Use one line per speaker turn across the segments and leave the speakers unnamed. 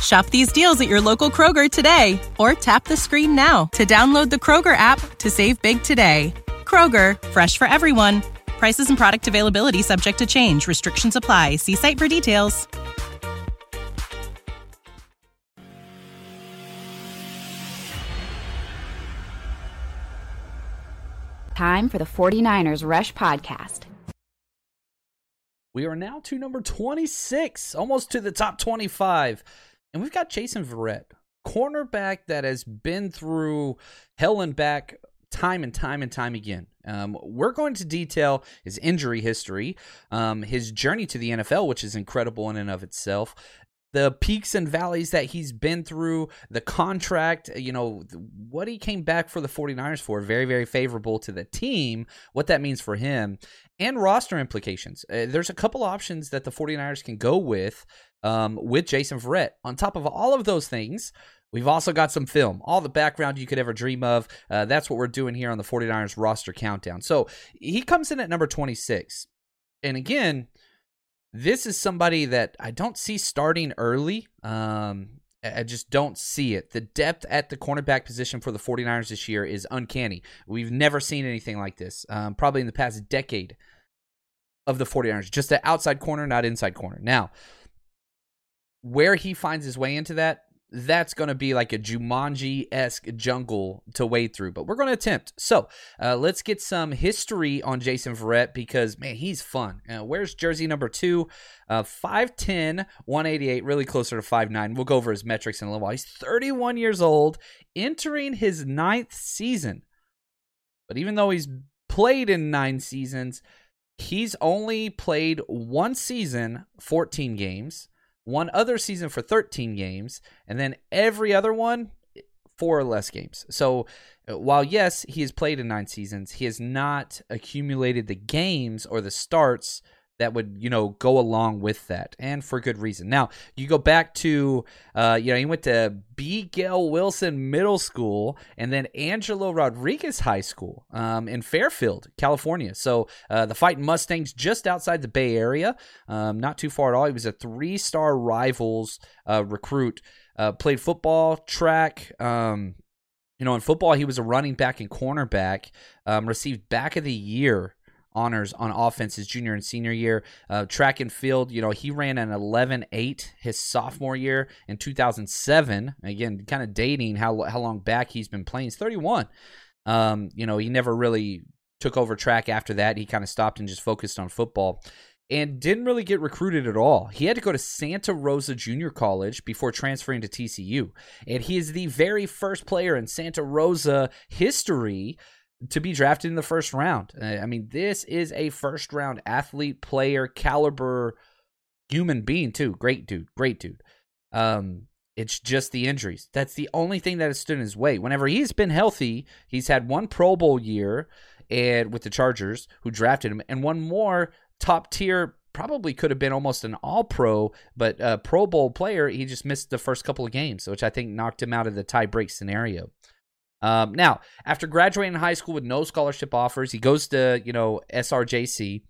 Shop these deals at your local Kroger today or tap the screen now to download the Kroger app to save big today. Kroger, fresh for everyone. Prices and product availability subject to change. Restrictions apply. See site for details.
Time for the 49ers Rush Podcast.
We are now to number 26, almost to the top 25. And we've got Jason Verrett, cornerback that has been through hell and back time and time and time again. Um, we're going to detail his injury history, um, his journey to the NFL, which is incredible in and of itself, the peaks and valleys that he's been through, the contract, you know, what he came back for the 49ers for, very, very favorable to the team, what that means for him, and roster implications. Uh, there's a couple options that the 49ers can go with um, with Jason Verrett. On top of all of those things, We've also got some film, all the background you could ever dream of. Uh, that's what we're doing here on the 49ers roster countdown. So he comes in at number 26. And again, this is somebody that I don't see starting early. Um, I just don't see it. The depth at the cornerback position for the 49ers this year is uncanny. We've never seen anything like this, um, probably in the past decade of the 49ers. Just an outside corner, not inside corner. Now, where he finds his way into that, that's going to be like a Jumanji esque jungle to wade through, but we're going to attempt. So uh, let's get some history on Jason Verrett because, man, he's fun. Uh, where's jersey number two? Uh, 5'10, 188, really closer to 5'9. We'll go over his metrics in a little while. He's 31 years old, entering his ninth season. But even though he's played in nine seasons, he's only played one season, 14 games one other season for 13 games, and then every other one four or less games. So uh, while yes, he has played in nine seasons, he has not accumulated the games or the starts that would you know go along with that and for good reason now you go back to uh, you know he went to b gale wilson middle school and then angelo rodriguez high school um, in fairfield california so uh, the fighting mustangs just outside the bay area um, not too far at all he was a three-star rivals uh, recruit uh, played football track um, you know, in football, he was a running back and cornerback. Um, received back of the year honors on offense his junior and senior year. Uh, track and field, you know, he ran an 11 8 his sophomore year in 2007. Again, kind of dating how, how long back he's been playing. He's 31. Um, you know, he never really took over track after that. He kind of stopped and just focused on football and didn't really get recruited at all. He had to go to Santa Rosa Junior College before transferring to TCU. And he is the very first player in Santa Rosa history to be drafted in the first round. Uh, I mean, this is a first round athlete, player, caliber human being too. Great dude, great dude. Um, it's just the injuries. That's the only thing that has stood in his way. Whenever he's been healthy, he's had one Pro Bowl year and with the Chargers, who drafted him, and one more top tier. Probably could have been almost an All Pro, but a Pro Bowl player. He just missed the first couple of games, which I think knocked him out of the tie break scenario. Um, now, after graduating high school with no scholarship offers, he goes to you know SRJC,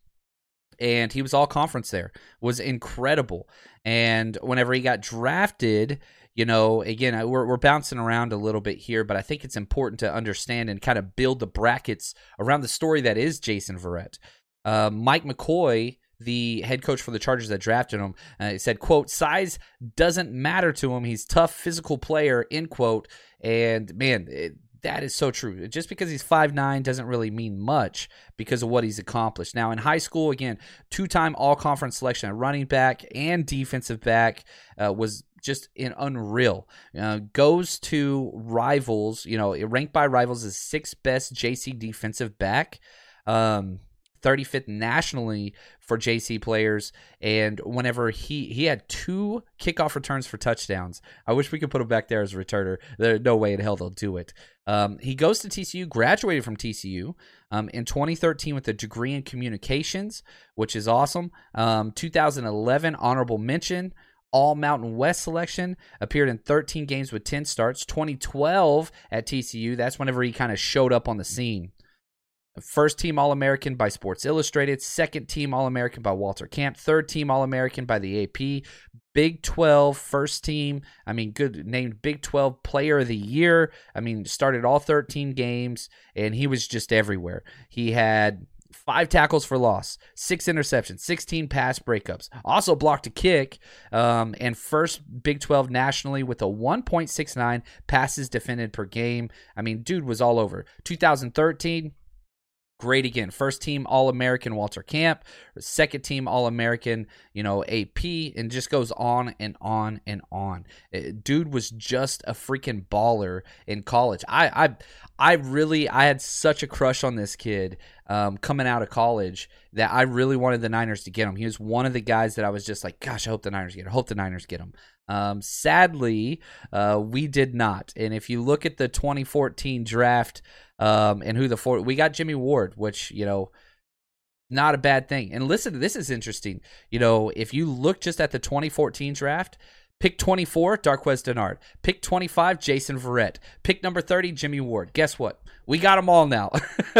and he was all conference there. Was incredible. And whenever he got drafted, you know, again, we're, we're bouncing around a little bit here, but I think it's important to understand and kind of build the brackets around the story that is Jason Verrett. Uh, Mike McCoy, the head coach for the Chargers that drafted him, uh, said, "quote Size doesn't matter to him. He's tough, physical player." End quote. And man, it, that is so true. Just because he's five nine doesn't really mean much because of what he's accomplished. Now, in high school, again, two time all conference selection at running back and defensive back uh, was just an unreal. Uh, goes to rivals, you know, ranked by rivals as sixth best JC defensive back. Um, 35th nationally for JC players. And whenever he he had two kickoff returns for touchdowns, I wish we could put him back there as a returner. There's no way in hell they'll do it. Um, he goes to TCU, graduated from TCU um, in 2013 with a degree in communications, which is awesome. Um, 2011 honorable mention. All Mountain West selection, appeared in 13 games with 10 starts. 2012 at TCU, that's whenever he kind of showed up on the scene. First team All American by Sports Illustrated, second team All American by Walter Camp, third team All American by the AP, Big 12 first team. I mean, good named Big 12 Player of the Year. I mean, started all 13 games and he was just everywhere. He had five tackles for loss, six interceptions, 16 pass breakups. Also blocked a kick, um, and first Big 12 nationally with a 1.69 passes defended per game. I mean, dude was all over. 2013 great again. First team All American Walter Camp, second team All American, you know, AP, and just goes on and on and on. Uh, dude was just a freaking baller in college. I, I, I really, I had such a crush on this kid um, coming out of college that I really wanted the Niners to get him. He was one of the guys that I was just like, gosh, I hope the Niners get him. I hope the Niners get him. Um, sadly, uh, we did not. And if you look at the 2014 draft um, and who the four, we got Jimmy Ward, which, you know, not a bad thing. And listen, this is interesting. You know, if you look just at the 2014 draft, Pick 24, Darqueze Dennard. Pick 25, Jason Verrett. Pick number 30, Jimmy Ward. Guess what? We got them all now.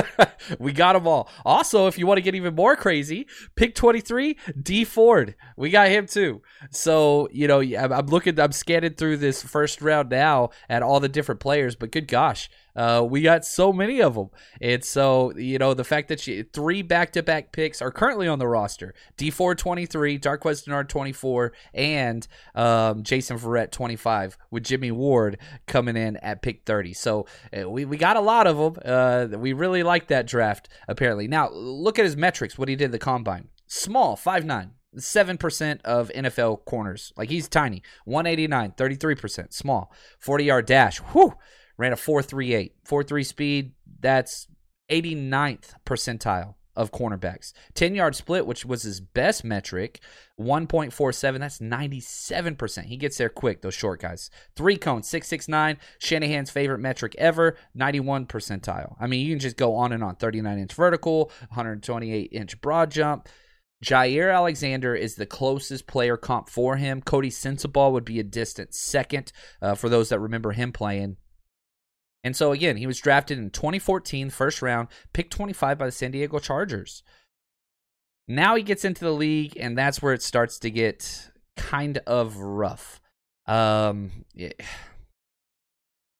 we got them all. Also, if you want to get even more crazy, pick 23, Dee Ford. We got him too. So, you know, I'm looking, I'm scanning through this first round now at all the different players, but good gosh, uh, we got so many of them. And so, you know, the fact that she, three back to back picks are currently on the roster Dee Ford 23, Darqueze Dennard 24, and um, Jason Verrett 25, with Jimmy Ward coming in at pick 30. So uh, we, we got a lot of them. Uh, we really like that draft, apparently. Now, look at his metrics, what he did the combine. Small, five nine. 7% of NFL corners. Like he's tiny. 189, 33%. Small. 40 yard dash. Whew ran a 4.38. 4.3 speed, that's 89th percentile of cornerbacks. 10 yard split, which was his best metric, 1.47. That's 97%. He gets there quick, those short guys. Three cones, 669. Shanahan's favorite metric ever, 91 percentile. I mean, you can just go on and on 39 inch vertical, 128 inch broad jump. Jaire Alexander is the closest player comp for him. Coty Sensabaugh would be a distant second uh, for those that remember him playing. And so again, he was drafted in 2014, first round, picked 25 by the San Diego Chargers. Now he gets into the league, and that's where it starts to get kind of rough. Um, it,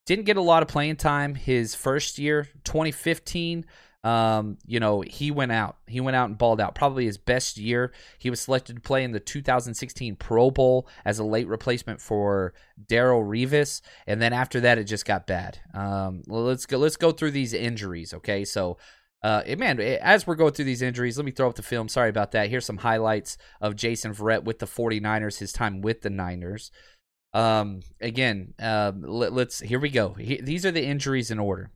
didn't get a lot of playing time his first year, 2015 um, you know, he went out. He went out and balled out. Probably his best year. He was selected to play in the 2016 Pro Bowl as a late replacement for Darrelle Revis, and then after that, it just got bad. Um, let's go. Let's go through these injuries. Okay, so. Uh, man, as we're going through these injuries, let me throw up the film. Sorry about that. Here's some highlights of Jason Verrett with the 49ers, his time with the Niners. Um, again, uh, let, us here we go. He, these are the injuries in order.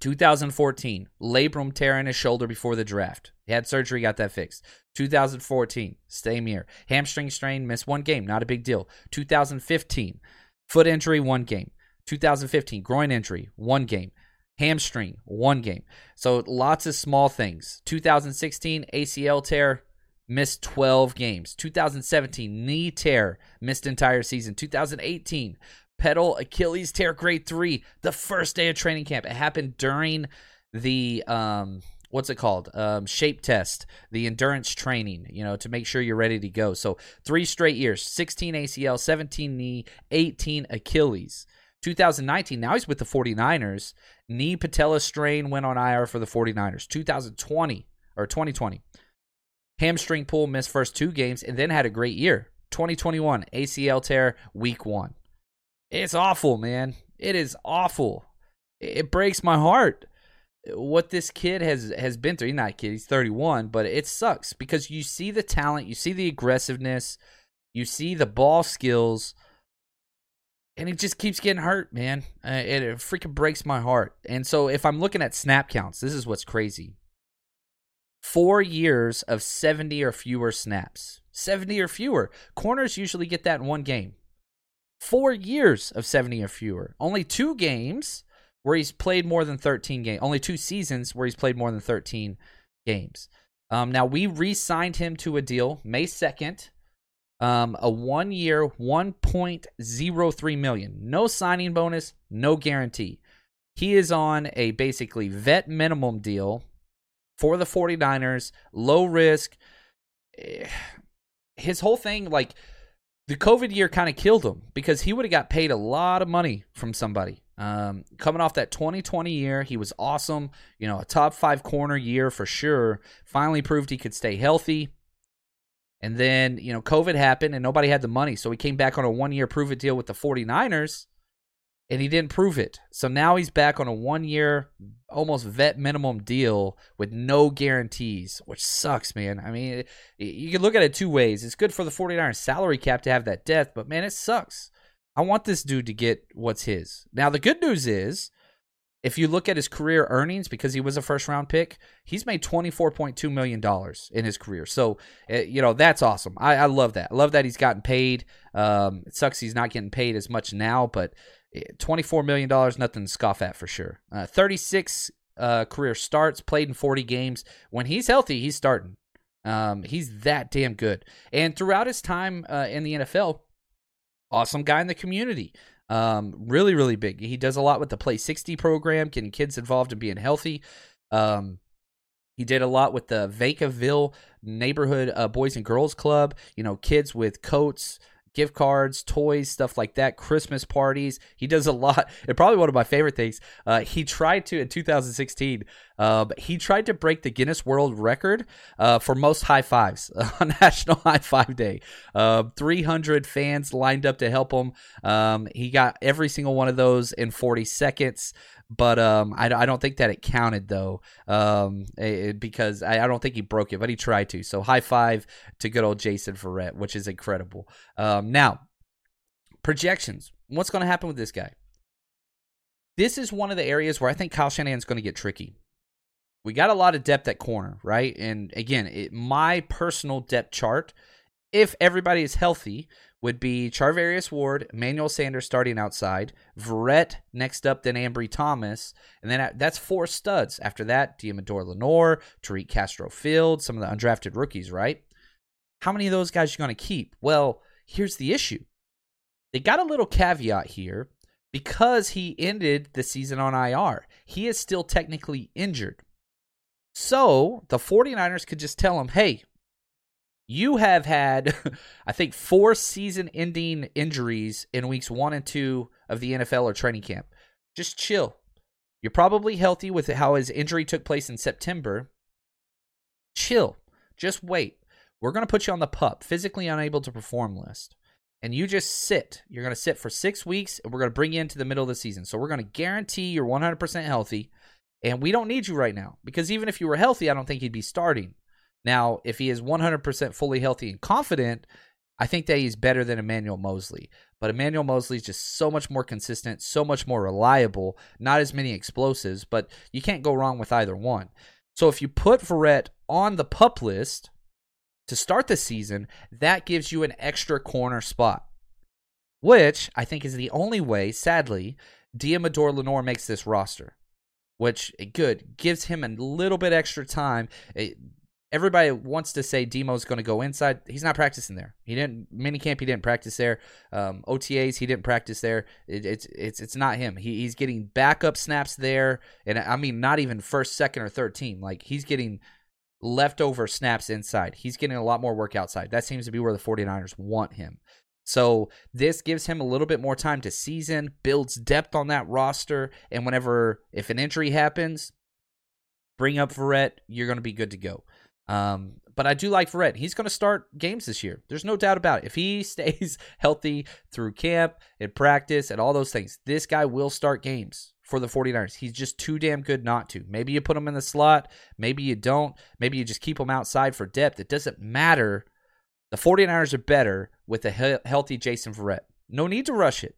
2014, labrum tear in his shoulder before the draft. He had surgery, got that fixed. 2014, same year. Hamstring strain, missed one game, not a big deal. 2015, foot injury, one game. 2015, groin injury, one game. Hamstring, one game. So lots of small things. 2016, ACL tear, missed 12 games. 2017, knee tear, missed entire season. 2018, pedal Achilles tear grade three, the first day of training camp. It happened during the um what's it called? Um, shape test, the endurance training, you know, to make sure you're ready to go. So three straight years 16 ACL, 17 knee, 18 Achilles. 2019, now he's with the 49ers. Knee patella strain went on IR for the 49ers. 2020 or 2020, hamstring pull, missed first two games, and then had a great year. 2021, ACL tear, week one. It's awful, man. It is awful. It breaks my heart what this kid has has been through. He's not a kid; he's 31, but it sucks because you see the talent, you see the aggressiveness, you see the ball skills, and he just keeps getting hurt, man. Uh, it, it freaking breaks my heart. And so, if I'm looking at snap counts, this is what's crazy. Four years of 70 or fewer snaps. 70 or fewer. Corners usually get that in one game. Four years of 70 or fewer. Only two games where he's played more than 13 games. Only two seasons where he's played more than 13 games. Um, now we re-signed him to a deal May 2nd, um, a one-year, 1.03 million. No signing bonus, no guarantee. He is on a basically vet minimum deal for the 49ers, low risk. Eh, his whole thing, like the COVID year, kind of killed him because he would have got paid a lot of money from somebody. Um, coming off that 2020 year, he was awesome. You know, a top five corner year for sure. Finally proved he could stay healthy. And then, you know, COVID happened and nobody had the money. So he came back on a one year prove it deal with the 49ers and he didn't prove it. So now he's back on a one year, almost vet minimum deal with no guarantees, which sucks, man. I mean, you can look at it two ways. It's good for the 49ers salary cap to have that death, but man, it sucks I want this dude to get what's his. Now, the good news is, if you look at his career earnings, because he was a first round pick, he's made $24.2 million in his career. So, uh, you know, that's awesome. I, I, love that. I love that he's gotten paid. Um, it sucks he's not getting paid as much now, but eh, $24 million, nothing to scoff at for sure. Uh, 36 uh, career starts, played in 40 games. When he's healthy, he's starting. Um, he's that damn good. And throughout his time uh, in the NFL, awesome guy in the community. Um, really, really big. He does a lot with the Play 60 program, getting kids involved in being healthy. Um, he did a lot with the Vacaville neighborhood uh, boys and girls club. You know, kids with coats, gift cards, toys, stuff like that, Christmas parties. He does a lot. And probably one of my favorite things, uh, he tried to, in 2016, um, he tried to break the Guinness World Record uh, for most high fives on National High Five Day. Uh, 300 fans lined up to help him. Um, he got every single one of those in 40 seconds but um, I, I don't think that it counted though, um, it, because I, I don't think he broke it, but he tried to. So high five to good old Jason Verrett, which is incredible. Um, now projections. What's going to happen with this guy? This is one of the areas where I think Kyle Shanahan's going to get tricky. We got a lot of depth at corner, right? And again, it, my personal depth chart, if everybody is healthy, would be Charvarius Ward, Emmanuel Sanders starting outside, Verrett next up, then Ambry Thomas, and then uh, that's four studs. After that, Deommodore Lenoir, Tariq Castro Field, some of the undrafted rookies, right? How many of those guys you going to keep? Well, here's the issue. They got a little caveat here because he ended the season on IR. He is still technically injured. So the 49ers could just tell him, hey, you have had, I think, four season ending injuries in weeks one and two of the NFL or training camp. Just chill. You're probably healthy with how his injury took place in September. Chill. Just wait. We're going to put you on the pup, physically unable to perform list. And you just sit. You're going to sit for six weeks, and we're going to bring you into the middle of the season. So we're going to guarantee you're 100% healthy. And we don't need you right now because even if you were healthy, I don't think he'd be starting. Now, if he is 100% fully healthy and confident, I think that he's better than Emmanuel Moseley. But Emmanuel Moseley is just so much more consistent, so much more reliable, not as many explosives, but you can't go wrong with either one. So if you put Verrett on the pup list to start the season, that gives you an extra corner spot, which I think is the only way, sadly, Deommodore Lenoir makes this roster. Which, good, gives him a little bit extra time. It, everybody wants to say Demo's going to go inside. He's not practicing there. He didn't minicamp. He didn't practice there. Um, OTAs. He didn't practice there. It, it's it's it's not him. He, he's getting backup snaps there, and I mean not even first, second, or third team. Like he's getting leftover snaps inside. He's getting a lot more work outside. That seems to be where the 49ers want him. So this gives him a little bit more time to season, builds depth on that roster, and whenever if an injury happens, bring up Verrett, you're going to be good to go. Um, but I do like Verrett. He's going to start games this year. There's no doubt about it. If he stays healthy through camp and practice and all those things, this guy will start games for the 49ers. He's just too damn good not to. Maybe you put him in the slot, maybe you don't. Maybe you just keep him outside for depth. It doesn't matter. The 49ers are better with a he- healthy Jason Verrett. No need to rush it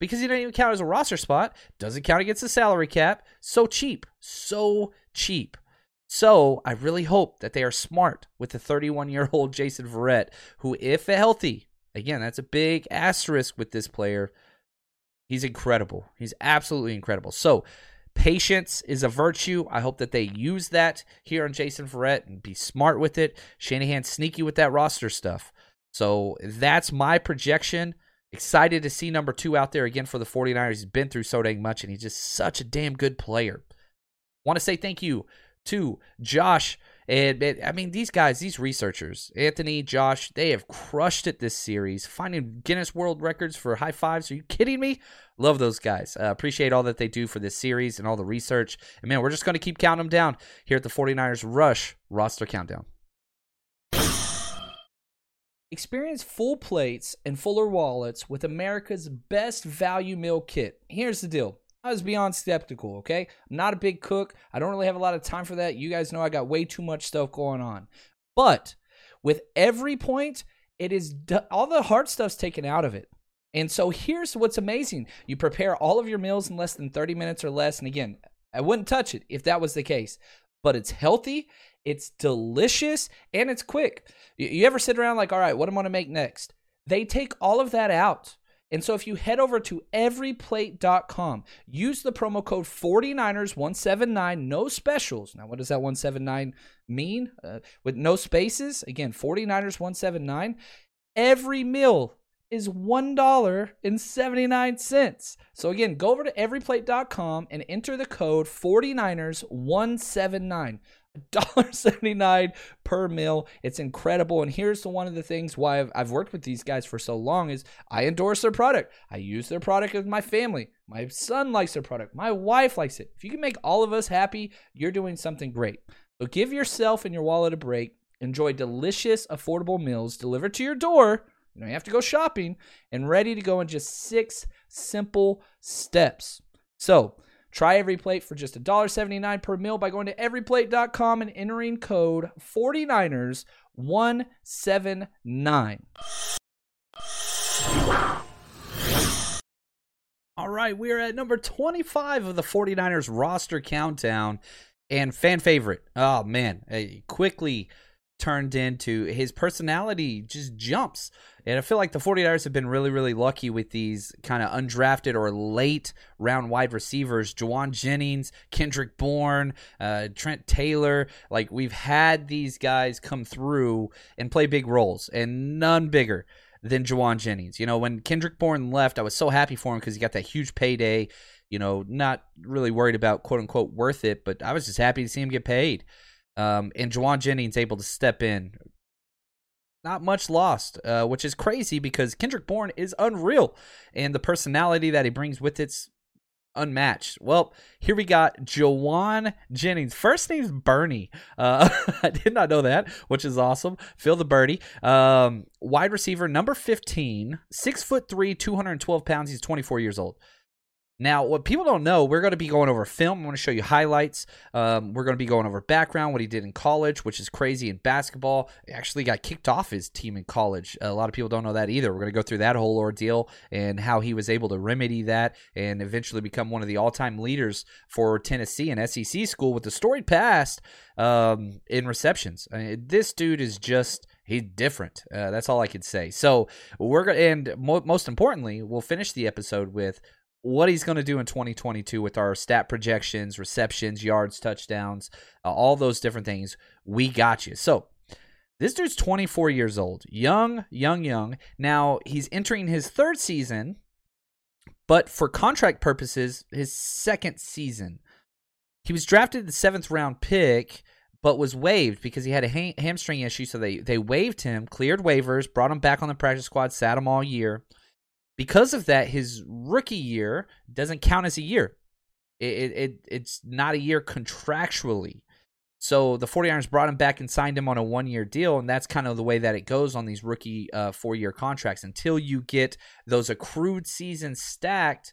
because he doesn't even count as a roster spot. Doesn't count against the salary cap. So cheap. So cheap. So I really hope that they are smart with the 31 year old Jason Verrett, who, if healthy, again, that's a big asterisk with this player. He's incredible. He's absolutely incredible. So patience is a virtue. I hope that they use that here on Jason Verrett and be smart with it. Shanahan's sneaky with that roster stuff. So that's my projection. Excited to see number two out there again for the 49ers. He's been through so dang much, and he's just such a damn good player. Want to say thank you to Josh. And, and, I mean, these guys, these researchers, Anthony, Josh, they have crushed it this series, finding Guinness World Records for high fives. Are you kidding me? Love those guys. Uh, appreciate all that they do for this series and all the research. And man, we're just going to keep counting them down here at the 49ers Rush roster countdown. Experience full plates and fuller wallets with America's best value meal kit. Here's the deal I was beyond skeptical, okay? I'm not a big cook. I don't really have a lot of time for that. You guys know I got way too much stuff going on. But with EveryPlate, it is all the hard stuff's taken out of it. And so here's what's amazing. You prepare all of your meals in less than 30 minutes or less. And again, I wouldn't touch it if that was the case. But it's healthy, it's delicious, and it's quick. You ever sit around like, all right, what am I going to make next? They take all of that out. And so if you head over to everyplate.com, use the promo code 49ers179, no specials. Now, what does that 179 mean? Uh, with no spaces? Again, 49ers179. Every meal is $1.79. So again, go over to everyplate.com and enter the code 49ers179. $1.79 per meal. It's incredible. And here's one of the things why I've, I've worked with these guys for so long is I endorse their product. I use their product with my family. My son likes their product. My wife likes it. If you can make all of us happy, you're doing something great. So give yourself and your wallet a break. Enjoy delicious, affordable meals delivered to your door. You don't have to go shopping and ready to go in just six simple steps. So, Try every plate for just $1.79 per meal by going to everyplate.com and entering code 49ers179. All right, we are at number 25 of the 49ers roster countdown and fan favorite. Oh, man, quickly turned into his personality just jumps. And I feel like the 49ers have been really, really lucky with these kind of undrafted or late round wide receivers. Jauan Jennings, Kendrick Bourne, uh, Trent Taylor. Like, we've had these guys come through and play big roles, and none bigger than Jauan Jennings. You know, when Kendrick Bourne left, I was so happy for him because he got that huge payday. You know, not really worried about quote unquote worth it, but I was just happy to see him get paid. Um, and Jauan Jennings able to step in. Not much lost, uh, which is crazy because Kendrick Bourne is unreal, and the personality that he brings with it's unmatched. Well, here we got Jauan Jennings. First name's Bernie. Uh, I did not know that, which is awesome. Phil the birdie. Um, wide receiver number 15, six foot three, 212 pounds. He's 24 years old. Now, what people don't know, we're going to be going over film. I'm going to show you highlights. Um, we're going to be going over background, what he did in college, which is crazy in basketball. He actually got kicked off his team in college. A lot of people don't know that either. We're going to go through that whole ordeal and how he was able to remedy that and eventually become one of the all time leaders for Tennessee and SEC school with the storied past um, in receptions. I mean, this dude is just he's different. Uh, that's all I could say. So we're going to, and mo- most importantly, we'll finish the episode with what he's going to do in 2022 with our stat projections, receptions, yards, touchdowns, uh, all those different things. We got you. So, this dude's 24 years old, young, young, young. Now, he's entering his third season, but for contract purposes, his second season. He was drafted the seventh round pick, but was waived because he had a ha- hamstring issue. So they, they waived him, cleared waivers, brought him back on the practice squad, sat him all year. Because of that, his rookie year doesn't count as a year. It, it, it it's not a year contractually. So the 49ers brought him back and signed him on a one year deal. And that's kind of the way that it goes on these rookie uh, four year contracts. Until you get those accrued seasons stacked,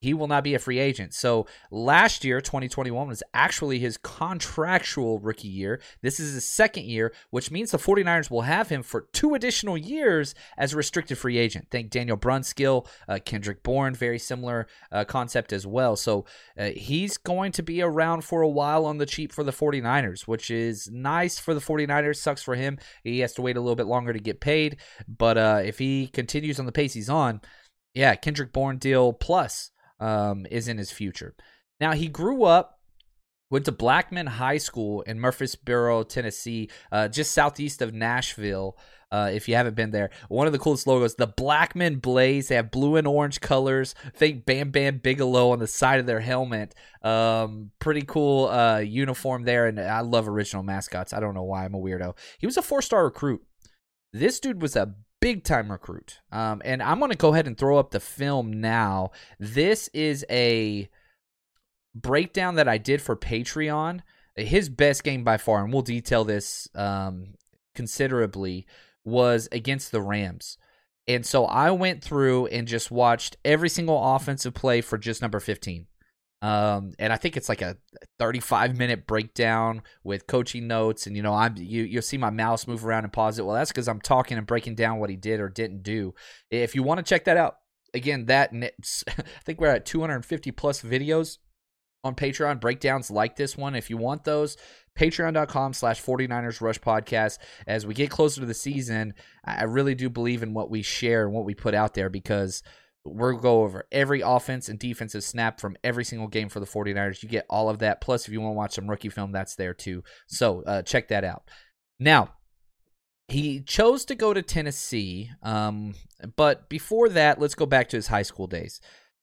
he will not be a free agent. So last year, 2021, was actually his contractual rookie year. This is his second year, which means the 49ers will have him for two additional years as a restricted free agent. Think Daniel Brunskill, uh, Kendrick Bourne, very similar uh, concept as well. So uh, he's going to be around for a while on the cheap for the 49ers, which is nice for the 49ers. Sucks for him. He has to wait a little bit longer to get paid. But uh, if he continues on the pace he's on, yeah, Kendrick Bourne deal plus um, is in his future. Now, he grew up went to Blackman High School in Murfreesboro, Tennessee, uh, just southeast of Nashville. Uh, if you haven't been there, one of the coolest logos, the Blackman Blaze. They have blue and orange colors. Think Bam Bam Bigelow on the side of their helmet. Um, pretty cool uh, uniform there, and I love original mascots. I don't know why I'm a weirdo. He was a four star recruit. This dude was a big time recruit. Um, and I'm going to go ahead and throw up the film now. This is a breakdown that I did for Patreon. His best game by far, and we'll detail this um, considerably, was against the Rams. And so I went through and just watched every single offensive play for just number 15. Um, and I think it's like a 35 minute breakdown with coaching notes. And you know, I'm you you'll see my mouse move around and pause it. Well, that's because I'm talking and breaking down what he did or didn't do. If you want to check that out, again, that I think we're at 250 plus videos on Patreon breakdowns like this one. If you want those, patreon.com slash 49ers rush podcast as we get closer to the season i really do believe in what we share and what we put out there because We'll go over every offense and defensive snap from every single game for the 49ers. You get all of that. Plus, if you want to watch some rookie film, that's there too. So uh, check that out. Now, he chose to go to Tennessee, um, but before that, let's go back to his high school days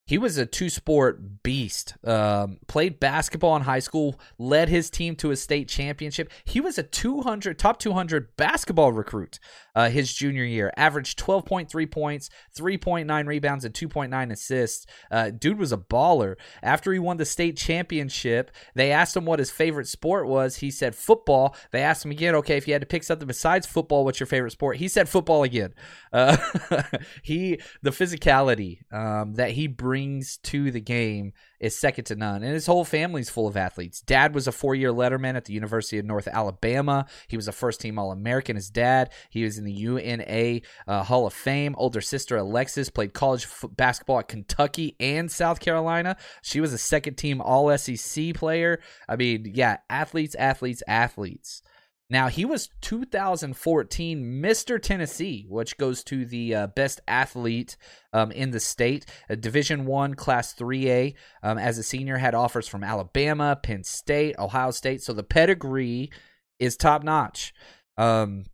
he was a two sport beast. Um, played basketball in high school, led his team to a state championship. He was a 200 top 200 basketball recruit uh, his junior year. Averaged 12.3 points, 3.9 rebounds, and 2.9 assists. Uh, dude was a baller. After he won the state championship, they asked him what his favorite sport was. He said football. They asked him again, okay, if you had to pick something besides football, what's your favorite sport? He said football again. Uh, he the physicality um, that he brings brings to the game is second to none. And his whole family's full of athletes. Dad was a four year letterman at the University of North Alabama. He was a first team All American. His dad, he was in the UNA uh, Hall of Fame. Older sister Alexis played college f- basketball at Kentucky and South Carolina. She was a second team All SEC player. I mean, yeah, athletes, athletes, athletes. Now he was 2014 Mr. Tennessee, which goes to the uh, best athlete um, in the state. A Division One Class 3A. Um, as a senior, had offers from Alabama, Penn State, Ohio State. So the pedigree is top notch. Um,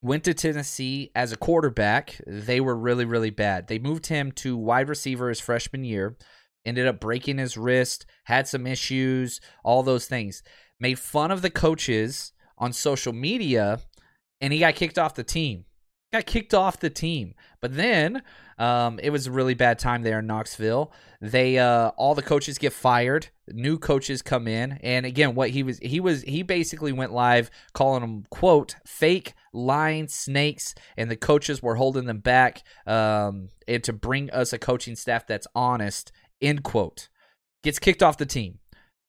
went to Tennessee as a quarterback. They were really really bad. They moved him to wide receiver his freshman year. Ended up breaking his wrist, had some issues, all those things. Made fun of the coaches on social media and he got kicked off the team. Got kicked off the team. But then um, it was a really bad time there in Knoxville. They uh, all the coaches get fired, new coaches come in, and again, what he was he was he basically went live calling them quote fake lying snakes, and the coaches were holding them back um, and to bring us a coaching staff that's honest. End quote. Gets kicked off the team.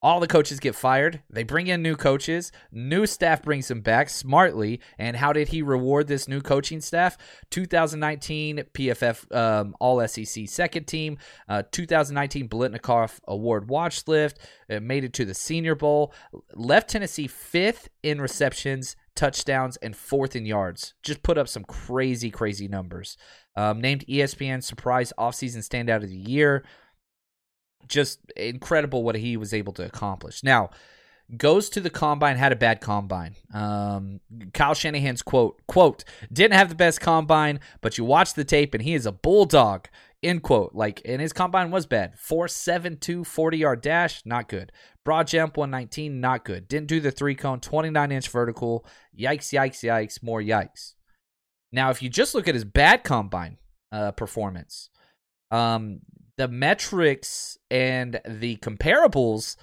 All the coaches get fired. They bring in new coaches. New staff brings him back smartly. And how did he reward this new coaching staff? 2019 PFF um, All SEC second team, uh, 2019 Biletnikoff Award watch list, it made it to the Senior Bowl, left Tennessee fifth in receptions, touchdowns, and fourth in yards. Just put up some crazy, crazy numbers. Um, named ESPN Surprise Offseason Standout of the Year. Just incredible what he was able to accomplish. Now, goes to the combine, had a bad combine. Um, Kyle Shanahan's quote, quote, didn't have the best combine, but you watch the tape and he is a bulldog. End quote. Like, and his combine was bad. 472 40 yard dash, not good. Broad jump 119, not good. Didn't do the three cone, 29 inch vertical. Yikes, yikes, yikes, more yikes. Now, if you just look at his bad combine uh, performance, um, the metrics and the comparables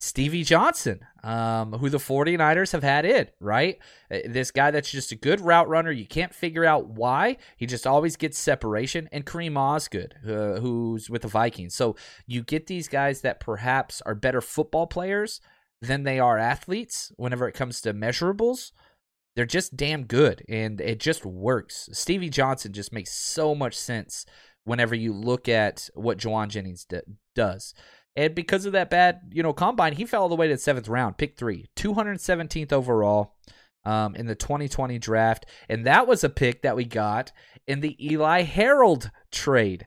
Stevie Johnson, um, who the 49ers have had it, right? Uh, this guy that's just a good route runner. You can't figure out why. He just always gets separation. And Kareem Osgood, uh, who's with the Vikings. So you get these guys that perhaps are better football players than they are athletes whenever it comes to measurables. They're just damn good, and it just works. Stevie Johnson just makes so much sense whenever you look at what Jauan Jennings d- does. And because of that bad, you know, combine, he fell all the way to the seventh round, pick three, 217th overall um, in the 2020 draft. And that was a pick that we got in the Eli Harold trade.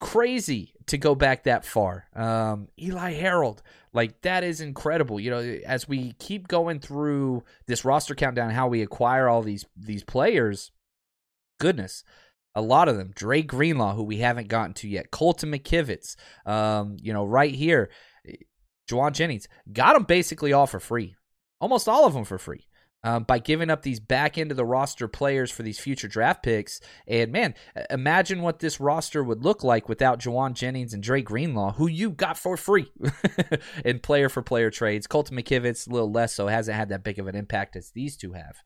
Crazy to go back that far. Um, Eli Harold, like that is incredible. You know, as we keep going through this roster countdown, how we acquire all these these players, goodness, a lot of them. Dre Greenlaw, who we haven't gotten to yet. Colton McKivitz, um, you know, right here. Jauan Jennings got them basically all for free, almost all of them for free. Um, by giving up these back end of the roster players for these future draft picks. And man, imagine what this roster would look like without Jauan Jennings and Dre Greenlaw, who you got for free in player for player trades. Colton McKivitz, a little less so, hasn't had that big of an impact as these two have.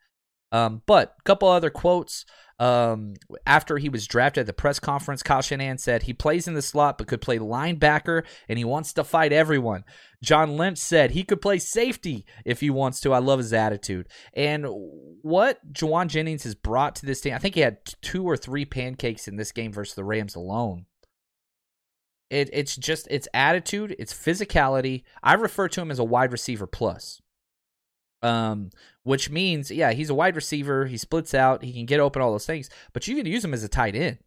Um, but a couple other quotes. Um, after he was drafted at the press conference, Kyle Shanahan said he plays in the slot but could play linebacker and he wants to fight everyone. John Lynch said he could play safety if he wants to. I love his attitude. And what Jauan Jennings has brought to this team, I think he had two or three pancakes in this game versus the Rams alone. It, it's just its attitude, its physicality. I refer to him as a wide receiver plus. Um, which means, yeah, he's a wide receiver. He splits out. He can get open, all those things. But you can use him as a tight end.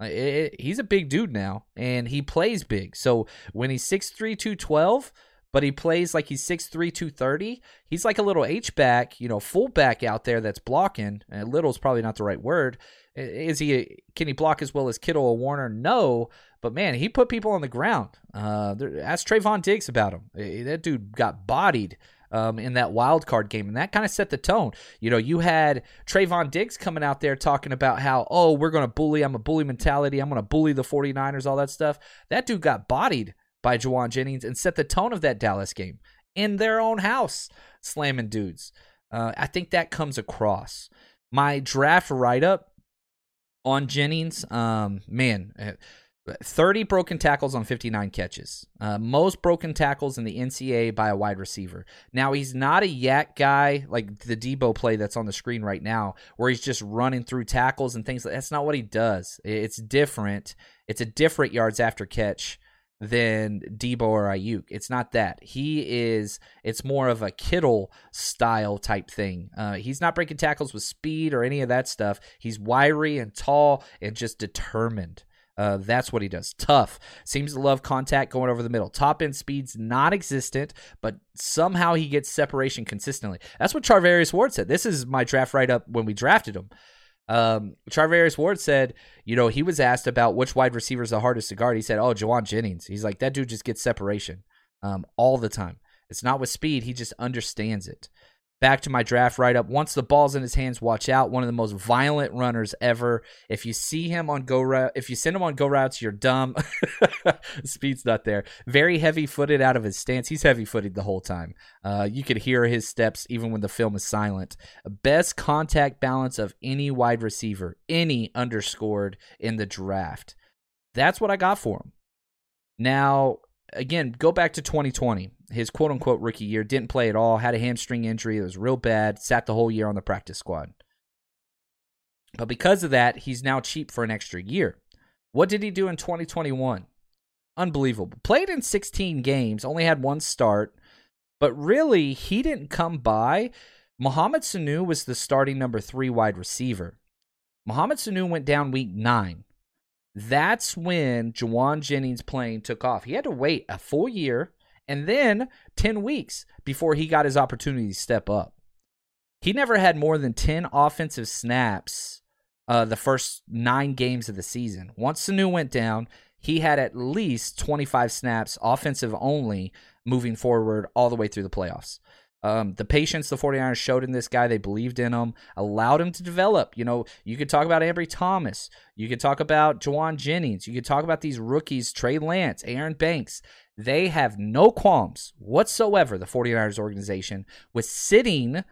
It, it, he's a big dude now, and he plays big. So when he's 6'3", 212, but he plays like he's 6'3", 230, he's like a little H-back, you know, fullback out there that's blocking. And little is probably not the right word. Is he? Can he block as well as Kittle or Warner? No, but man, he put people on the ground. Uh, there, ask Trevon Diggs about him. That dude got bodied um, in that wild card game, and that kind of set the tone. You know, you had Trevon Diggs coming out there talking about how, oh, we're going to bully. I'm a bully mentality. I'm going to bully the 49ers, all that stuff. That dude got bodied by Jauan Jennings and set the tone of that Dallas game in their own house, slamming dudes. Uh, I think that comes across. My draft write up on Jennings, um, man, 30 broken tackles on 59 catches. Uh, most broken tackles in the NCAA by a wide receiver. Now, he's not a YAC guy like the Deebo play that's on the screen right now, where he's just running through tackles and things. That's not what he does. It's different. It's a different yards after catch than Deebo or Aiyuk. It's not that. He is, it's more of a Kittle style type thing. Uh, he's not breaking tackles with speed or any of that stuff. He's wiry and tall and just determined. Uh, that's what he does. Tough. Seems to love contact going over the middle. Top end speed's non existent, but somehow he gets separation consistently. That's what Charvarius Ward said. This is my draft write up when we drafted him. Um, Charvarius Ward said, you know, he was asked about which wide receiver is the hardest to guard. He said, oh, Jauan Jennings. He's like, that dude just gets separation um, all the time. It's not with speed, he just understands it. Back to my draft write up. Once the ball's in his hands, watch out. One of the most violent runners ever. If you see him on go route, if you send him on go routes, you're dumb. Speed's not there. Very heavy footed out of his stance. He's heavy footed the whole time. Uh, you could hear his steps even when the film is silent. Best contact balance of any wide receiver, any underscored in the draft. That's what I got for him. Now, again, go back to 2020 his quote unquote rookie year, didn't play at all, had a hamstring injury that was real bad, sat the whole year on the practice squad. But because of that, he's now cheap for an extra year. What did he do in 2021? Unbelievable. Played in 16 games, only had one start, but really, he didn't come by. Mohamed Sanu was the starting number three wide receiver. Mohamed Sanu went down week nine. That's when Jauan Jennings playing took off. He had to wait a full year and then 10 weeks before he got his opportunity to step up. He never had more than 10 offensive snaps uh, the first nine games of the season. Once Sanu went down, he had at least 25 snaps, offensive only, moving forward all the way through the playoffs. Um, the patience the 49ers showed in this guy, they believed in him, allowed him to develop. You know, you could talk about Ambry Thomas. You could talk about Jauan Jennings. You could talk about these rookies, Trey Lance, Aaron Banks. They have no qualms whatsoever, the 49ers organization, with sitting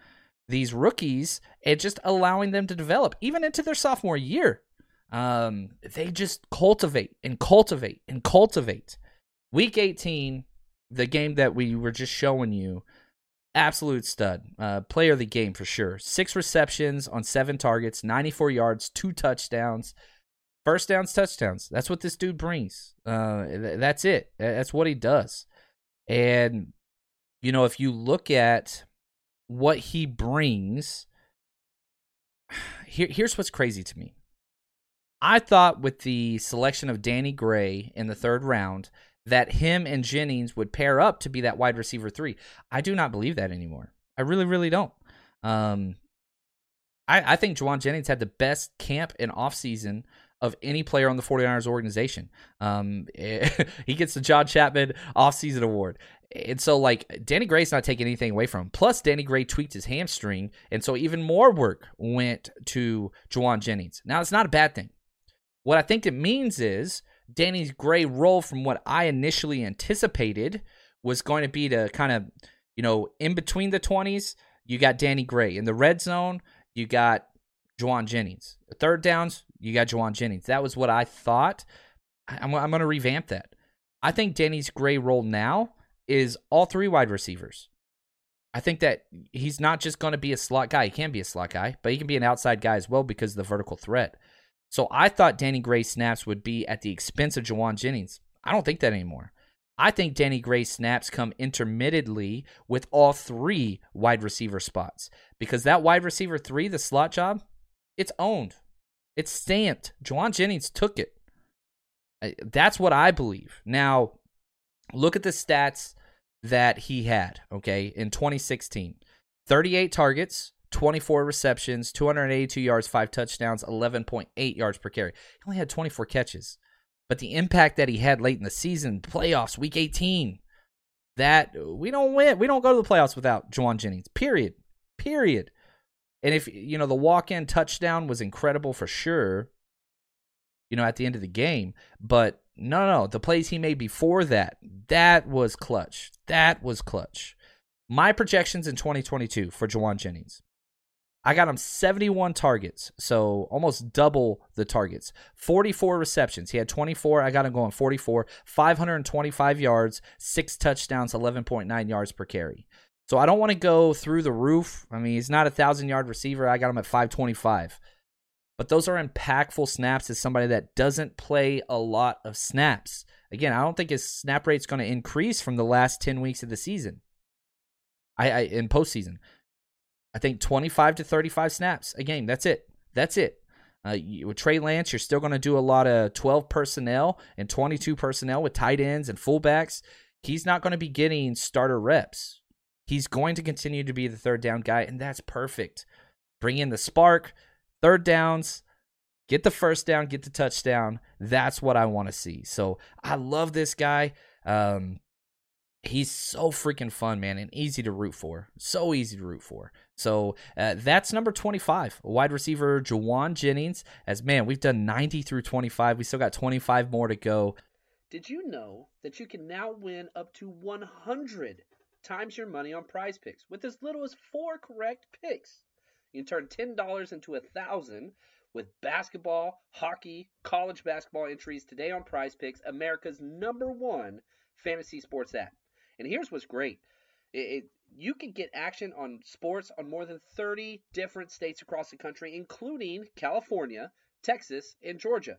these rookies and just allowing them to develop, even into their sophomore year. Um, they just cultivate and cultivate and cultivate. Week 18, the game that we were just showing you, absolute stud. Uh, player of the game for sure. Six receptions on seven targets, 94 yards, two touchdowns. First downs, touchdowns. That's what this dude brings. Uh, that's it. That's what he does. And, you know, if you look at what he brings, here, here's what's crazy to me. I thought with the selection of Danny Gray in the third round that him and Jennings would pair up to be that wide receiver three. I do not believe that anymore. I really, really don't. Um, I, I think Jauan Jennings had the best camp and offseason of any player on the 49ers organization. Um, he gets the John Chapman offseason award. And so, like, Danny Gray's not taking anything away from him. Plus, Danny Gray tweaked his hamstring. And so, even more work went to Jauan Jennings. Now, it's not a bad thing. What I think it means is Danny Gray role from what I initially anticipated was going to be to kind of, you know, in between the 20s, you got Danny Gray. In the red zone, you got Jauan Jennings. Third downs, you got Jauan Jennings. That was what I thought. I'm, I'm going to revamp that. I think Danny's Gray role now is all three wide receivers. I think that he's not just going to be a slot guy. He can be a slot guy, but he can be an outside guy as well because of the vertical threat. So I thought Danny Gray snaps would be at the expense of Jauan Jennings. I don't think that anymore. I think Danny Gray snaps come intermittently with all three wide receiver spots because that wide receiver three, the slot job, it's owned. It's stamped. Jauan Jennings took it. That's what I believe. Now, look at the stats that he had, okay, in 2016 38 targets, 24 receptions, 282 yards, five touchdowns, 11.8 yards per carry. He only had 24 catches. But the impact that he had late in the season, playoffs, week 18, that we don't win. We don't go to the playoffs without Jauan Jennings, period. Period. And if, you know, the walk in touchdown was incredible for sure, you know, at the end of the game. But no, no, the plays he made before that, that was clutch. That was clutch. My projections in 2022 for Jauan Jennings I got him 71 targets, so almost double the targets. 44 receptions. He had 24. I got him going 44. 525 yards, six touchdowns, 11.9 yards per carry. So I don't want to go through the roof. I mean, he's not a thousand yard receiver. I got him at 525. But those are impactful snaps as somebody that doesn't play a lot of snaps. Again, I don't think his snap rate's going to increase from the last 10 weeks of the season. I, I in postseason. I think 25 to 35 snaps a game. That's it. That's it. Uh, you, with Trey Lance, you're still going to do a lot of 12 personnel and 22 personnel with tight ends and fullbacks. He's not going to be getting starter reps. He's going to continue to be the third down guy, and that's perfect. Bring in the spark, third downs, get the first down, get the touchdown. That's what I want to see. So I love this guy. Um, he's so freaking fun, man, and easy to root for. So easy to root for. So uh, that's number 25, wide receiver Jauan Jennings. As man, we've done 90 through 25. We still got 25 more to go.
Did you know that you can now win up to 100 times your money on PrizePicks with as little as four correct picks? You can turn $10 into a thousand with basketball, hockey, college basketball entries today on PrizePicks, America's number one fantasy sports app. And here's what's great. It, it, you can get action on sports on more than 30 different states across the country, including California, Texas, and Georgia.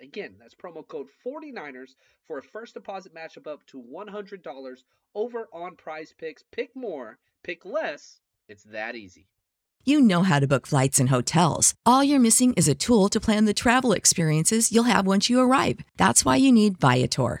Again, that's promo code 49ers for a first deposit match of up to $100 over on PrizePicks. Pick more, pick less. It's that easy.
You know how to book flights and hotels. All you're missing is a tool to plan the travel experiences you'll have once you arrive. That's why you need Viator.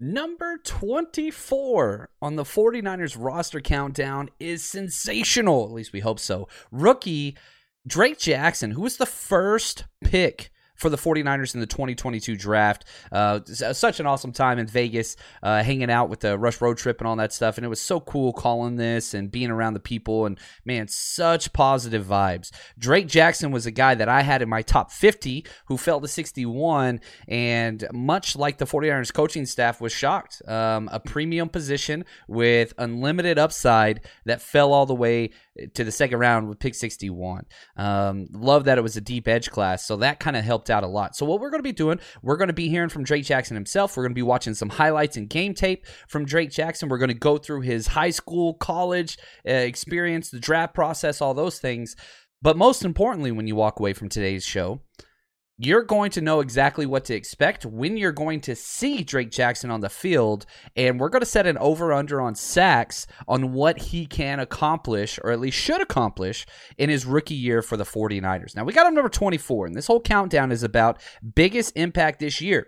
Number 24 on the 49ers roster countdown is sensational. At least we hope so. Rookie Drake Jackson, who was the first pick for the 49ers in the 2022 draft. Uh, such an awesome time in Vegas, uh, hanging out with the Rush Road Trip and all that stuff. And it was so cool calling this and being around the people. And man, such positive vibes. Drake Jackson was a guy that I had in my top 50 who fell to 61. And much like the 49ers coaching staff was shocked. Um, a premium position with unlimited upside that fell all the way to the second round with pick 61. Um, love that it was a deep edge class. So that kind of helped out a lot. So what we're going to be doing, we're going to be hearing from Drake Jackson himself. We're going to be watching some highlights and game tape from Drake Jackson. We're going to go through his high school, college uh, experience, the draft process, all those things. But most importantly, when you walk away from today's show, you're going to know exactly what to expect when you're going to see Drake Jackson on the field. And we're going to set an over under on sacks on what he can accomplish, or at least should accomplish, in his rookie year for the 49ers. Now, we got him number 24, and this whole countdown is about biggest impact this year.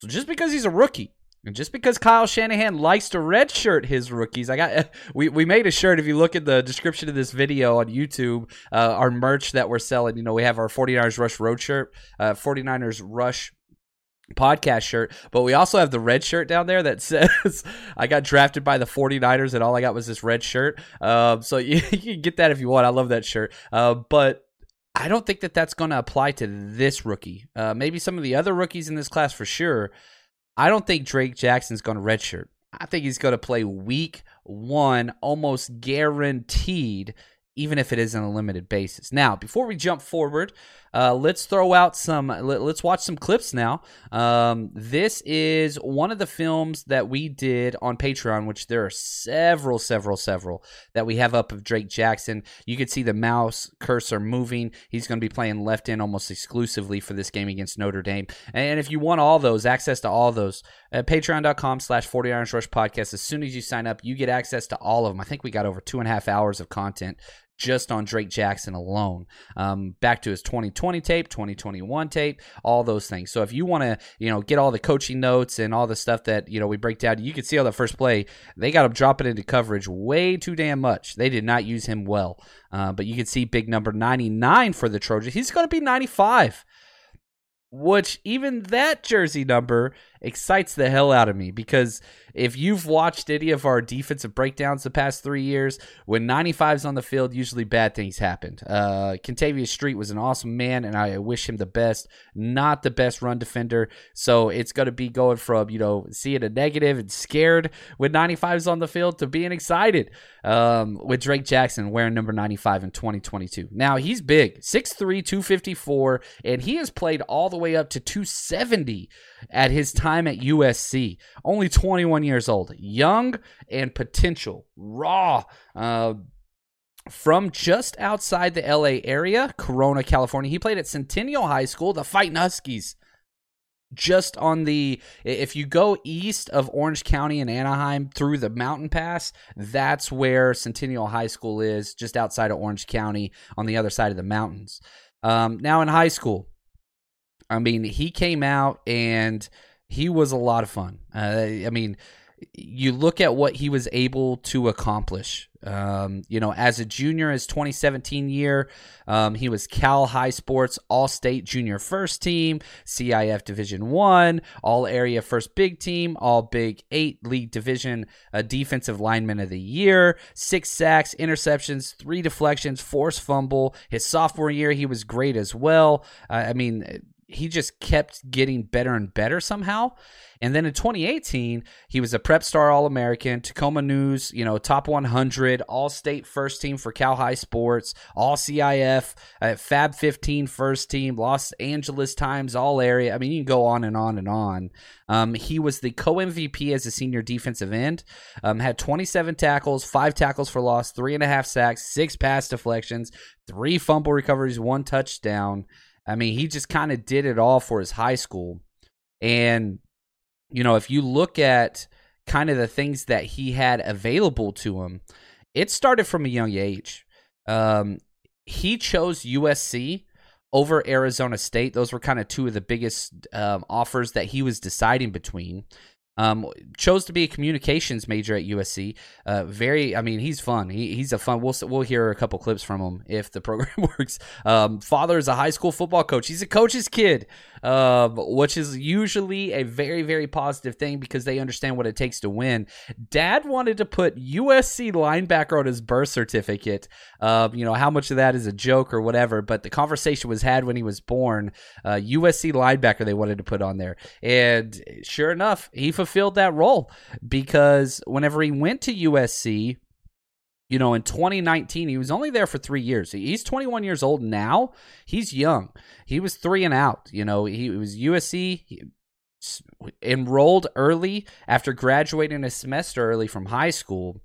So just because he's a rookie, and just because Kyle Shanahan likes to redshirt his rookies, I got we, we made a shirt. If you look at the description of this video on YouTube, uh, our merch that we're selling, you know, we have our 49ers Rush Road shirt, uh, 49ers Rush podcast shirt, but we also have the red shirt down there that says I got drafted by the 49ers and all I got was this red shirt. Um, so you, you, can get that if you want. I love that shirt. Uh, but I don't think that that's going to apply to this rookie. Uh, maybe some of the other rookies in this class for sure. I don't think Drake Jackson's going to redshirt. I think he's going to play week one, almost guaranteed, even if it is on a limited basis. Now, before we jump forward, uh, let's throw out some. Let, us watch some clips now. Um, this is one of the films that we did on Patreon, which there are several, several, several that we have up of Drake Jackson. You can see the mouse cursor moving. He's going to be playing left in almost exclusively for this game against Notre Dame. And if you want all those, access to all those, at patreon.com slash 49ers Rush podcast, as soon as you sign up, you get access to all of them. I think we got over two and a half hours of content just on Drake Jackson alone. Um, back to his 2020 tape, 2021 tape, all those things. So if you want to, you know, get all the coaching notes and all the stuff that you know we break down, you can see on the first play they got him dropping into coverage way too damn much. They did not use him well. Uh, but you can see big number 99 for the Trojans. He's going to be 95 which even that jersey number excites the hell out of me because if you've watched any of our defensive breakdowns the past three years, when 95's on the field, usually bad things happened. Uh, Kentavius Street was an awesome man, and I wish him the best. Not the best run defender, so it's going to be going from you know seeing a negative and scared when 95's on the field to being excited um, with Drake Jackson wearing number 95 in 2022. Now he's big, 6'3", 254, and he has played all the way up to 270 at his time at USC. Only 21 years old, young and potential, raw. Uh, from just outside the LA area, Corona, California. He played at Centennial High School, the Fighting Huskies. Just on the, if you go east of Orange County and Anaheim through the mountain pass, that's where Centennial High School is, just outside of Orange County on the other side of the mountains. Um, now in high school, I mean, he came out and he was a lot of fun. Uh, I mean, you look at what he was able to accomplish Um, you know, as a junior, his 2017 year, um, he was Cal High Sports All State Junior First Team, CIF Division One, All Area First Big Team, All Big Eight League Division uh, Defensive Lineman of the Year, six sacks, interceptions, three deflections, forced fumble. His sophomore year, he was great as well. Uh, I mean, he just kept getting better and better somehow. And then in 2018, he was a Prep Star All American, Tacoma News, you know, top 100, All State First Team for Cal High Sports, All CIF, uh, Fab 15 First Team, Los Angeles Times All Area. I mean, you can go on and on and on. Um, he was the co MVP as a senior defensive end. Um, had 27 tackles, five tackles for loss, three and a half sacks, six pass deflections, three fumble recoveries, one touchdown. I mean, he just kind of did it all for his high school. And, you know, if you look at kind of the things that he had available to him, it started from a young age. Um, he chose USC over Arizona State. Those were kind of two of the biggest um, offers that he was deciding between. Um, chose to be a communications major at USC. Uh, very, I mean, he's fun. He, he's a fun. We'll we'll hear a couple clips from him if the program works. Um, father is a high school football coach. He's a coach's kid, um, which is usually a very very positive thing because they understand what it takes to win. Dad wanted to put USC linebacker on his birth certificate. Um, you know how much of that is a joke or whatever, but the conversation was had when he was born. Uh, USC linebacker they wanted to put on there, and sure enough, he fulfilled that role because whenever he went to USC, you know, in 2019, he was only there for three years. He's 21 years old now. He's young. He was three and out. You know, he was USC. He, enrolled early after graduating a semester early from high school.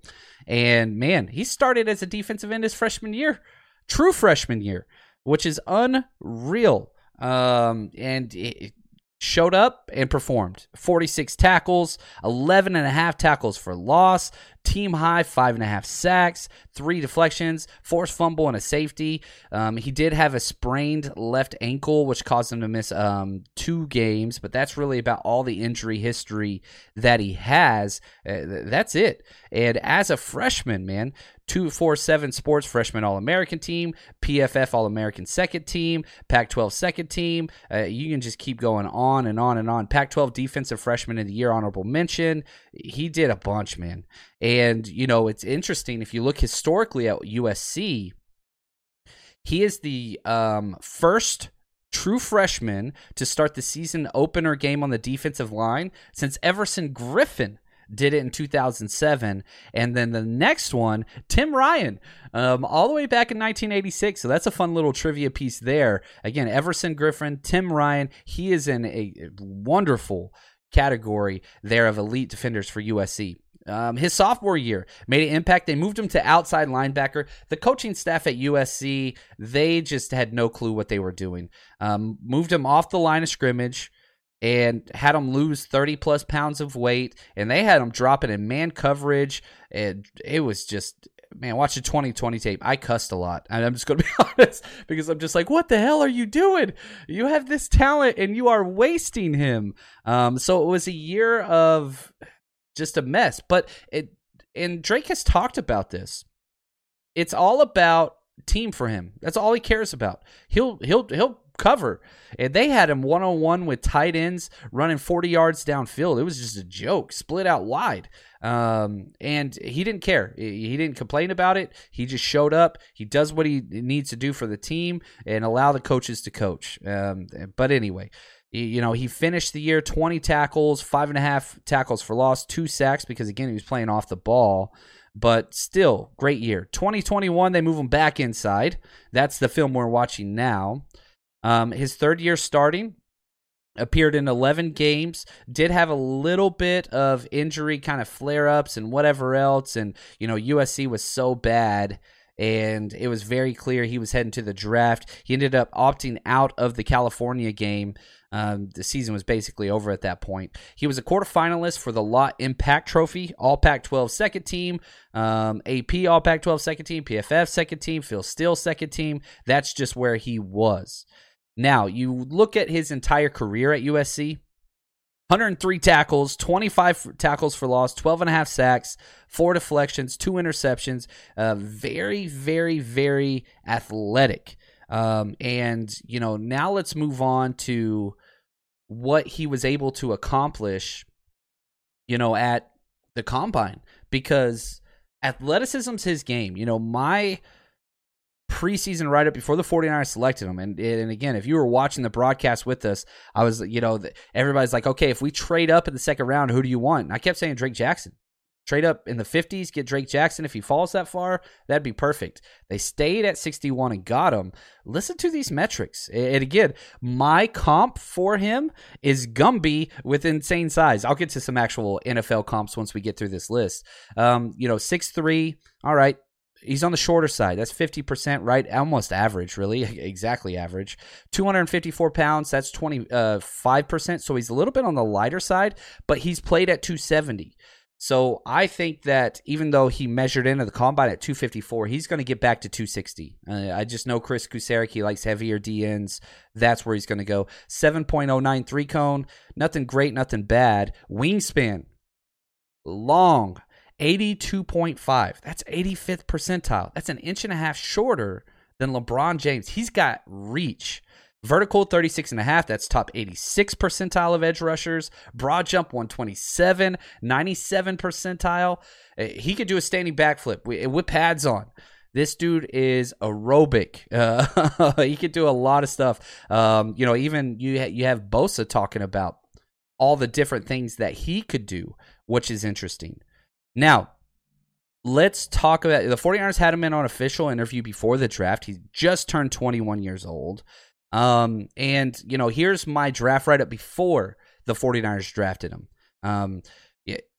And man, he started as a defensive end his freshman year, true freshman year, which is unreal. Um, and it, showed up and performed. 46 tackles 11 and a half tackles for loss team high five and a half sacks three deflections forced fumble and a safety um, he did have a sprained left ankle which caused him to miss um, two games but that's really about all the injury history that he has uh, that's it and as a freshman man 247 Sports Freshman All American Team, PFF All American Second Team, Pac 12 Second Team. Uh, you can just keep going on and on and on. Pac 12 Defensive Freshman of the Year Honorable Mention. He did a bunch, man. And, you know, it's interesting if you look historically at USC, he is the um, first true freshman to start the season opener game on the defensive line since Everson Griffen did it in 2007. And then the next one, Tim Ryan, um, all the way back in 1986. So that's a fun little trivia piece there. Again, Everson Griffen Tim Ryan, he is in a wonderful category there of elite defenders for USC. Um, his sophomore year made an impact. They moved him to outside linebacker. The coaching staff at USC, they just had no clue what they were doing. Um, moved him off the line of scrimmage and had him lose 30 plus pounds of weight and they had him dropping in man coverage and it was just man watch the 2020 tape i cussed a lot and i'm just going to be honest because i'm just like what the hell are you doing you have this talent and you are wasting him um, so it was a year of just a mess but it and drake has talked about this it's all about team for him that's all he cares about he'll he'll he'll cover. And they had him one on one with tight ends running 40 yards downfield. It was just a joke, split out wide. Um, and he didn't care. He didn't complain about it. He just showed up. He does what he needs to do for the team and allow the coaches to coach. Um, but anyway, you know, he finished the year 20 tackles, five and a half tackles for loss, two sacks because, again, he was playing off the ball. But still great year. 2021 they move him back inside. That's the film we're watching now. Um, his third year starting, appeared in 11 games did have a little bit of injury kind of flare ups and whatever else and you know usc was so bad and it was very clear he was heading to the draft. He ended up opting out of the california game um, the season was basically over at that point. He was a quarterfinalist for the Lott Impact Trophy, All Pac 12 second team, um, AP All Pac 12 second team, PFF second team, Phil Steele second team. That's just where he was. Now, you look at his entire career at USC, 103 tackles, 25 tackles for loss, 12 and a half sacks, four deflections, two interceptions. Uh, very, very, very athletic. Um, and, you know, now let's move on to what he was able to accomplish, you know, at the combine because athleticism's his game. You know, my preseason write up before the 49ers selected him. And, and again, if you were watching the broadcast with us, I was, you know, everybody's like, okay, if we trade up in the second round, who do you want? And I kept saying Drake Jackson. Trade up in the 50s, get Drake Jackson. If he falls that far, that'd be perfect. They stayed at 61 and got him. Listen to these metrics. And again, my comp for him is Gumby with insane size. I'll get to some actual NFL comps once we get through this list. Um, you know, 6'3, all right, He's on the shorter side. That's 50%, right? Almost average, really. Exactly average. 254 pounds. That's 25%. Uh, so he's a little bit on the lighter side, but he's played at 270. So I think that even though he measured into the combine at 254, he's going to get back to 260. Uh, I just know Chris Kocurek, he likes heavier DNs. That's where he's going to go. 7.09 three cone. Nothing great, nothing bad. Wingspan. Long. 82.5. That's 85th percentile. That's an inch and a half shorter than LeBron James. He's got reach. Vertical 36 and a half, that's top 86 percentile of edge rushers. Broad jump 127, 97 percentile. Eh, he could do a standing backflip with pads on. This dude is aerobic. Uh, he could do a lot of stuff. Um, you know, even you ha- you have Bosa talking about all the different things that he could do, which is interesting. Now, let's talk about the 49ers had him in on official interview before the draft. He just turned 21 years old. Um, and, you know, here's my draft write up before the 49ers drafted him. Um, it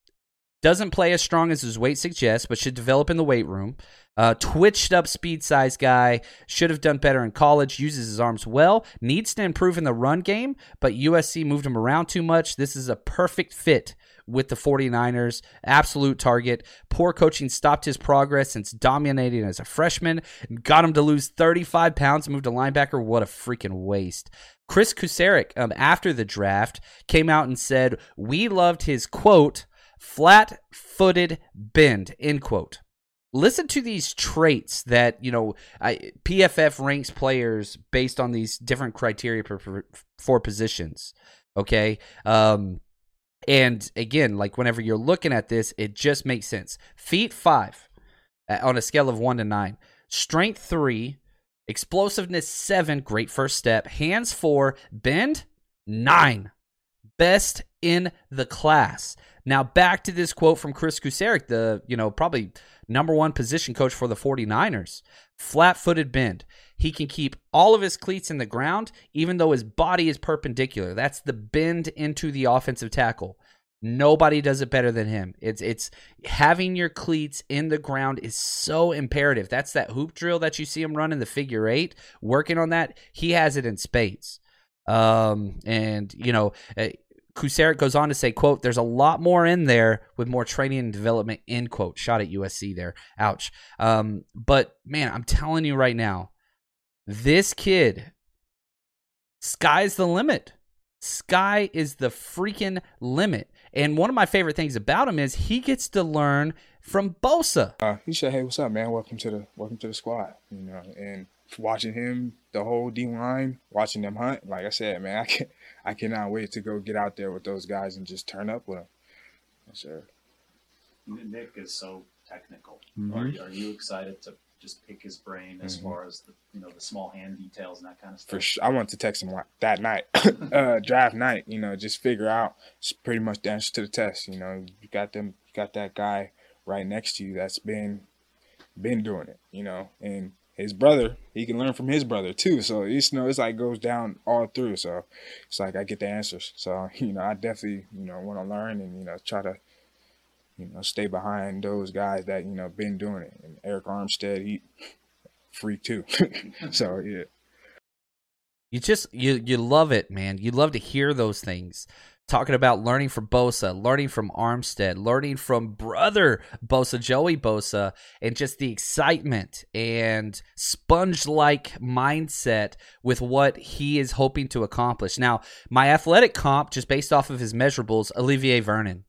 doesn't play as strong as his weight suggests, but should develop in the weight room. Uh, twitched up speed size guy, should have done better in college, uses his arms well, needs to improve in the run game, but USC moved him around too much. This is a perfect fit with the 49ers. Absolute target. Poor coaching stopped his progress since dominating as a freshman. Got him to lose 35 pounds, moved to linebacker. What a freaking waste. Chris Kocurek, um, after the draft, came out and said, We loved his quote, flat footed bend, end quote. Listen to these traits that, you know, I, PFF ranks players based on these different criteria for, for positions. Okay. Um, and again, like whenever you're looking at this, it just makes sense. Feet five uh, on a scale of one to nine, strength three, explosiveness seven, great first step, hands four, bend nine, best in the class. Now back to this quote from Chris Kocurek, the you know probably number one position coach for the 49ers. Flat-footed bend. He can keep all of his cleats in the ground, even though his body is perpendicular. That's the bend into the offensive tackle. Nobody does it better than him. It's it's having your cleats in the ground is so imperative. That's that hoop drill that you see him running the figure eight, working on that. He has it in spades. Um, and you know, uh, goes on to say, "quote There's a lot more in there with more training and development." End quote. Shot at USC there. Ouch. Um, but man, I'm telling you right now, this kid, sky's the limit. Sky is the freaking limit. And one of my favorite things about him is he gets to learn from Bosa.
Uh, he said, "Hey, what's up, man? Welcome to the welcome to the squad." You know, and watching him, the whole D line, watching them hunt. Like I said, man, I can I cannot wait to go get out there with those guys and just turn up with them. Yes, sir.
Nick is so technical. Mm-hmm. Are, are you excited to just pick his brain as mm-hmm. far as the you know the small hand details and that kind of stuff.
For sure, I want to text him that night, uh, draft night. You know, just figure out it's pretty much the answer to the test. You know, you got them, you got that guy right next to you that's been been doing it. You know, and his brother, he can learn from his brother too. So it's you know, it's like goes down all through. So it's like I get the answers. So you know, I definitely you know want to learn and you know try to you know, stay behind those guys that, you know, been doing it. And Arik Armstead, he freak too. so yeah.
You just you you love it, man. You love to hear those things talking about learning from Bosa, learning from Armstead, learning from brother Bosa, Joey Bosa, and just the excitement and sponge like mindset with what he is hoping to accomplish. Now, my athletic comp, just based off of his measurables, Olivier Vernon.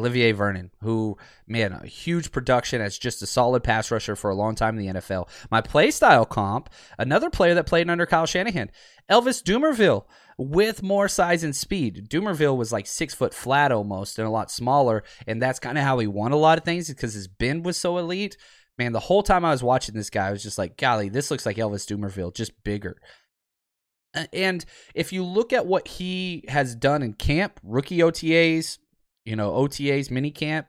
Olivier Vernon, who, man, a huge production as just a solid pass rusher for a long time in the NFL. My play style comp, another player that played under Kyle Shanahan, Elvis Dumervil, with more size and speed. Dumervil was like six foot flat almost and a lot smaller, and that's kind of how he won a lot of things because his bend was so elite. Man, the whole time I was watching this guy, I was just like, golly, this looks like Elvis Dumervil, just bigger. And if you look at what he has done in camp, rookie OTAs, you know, OTAs, mini camp,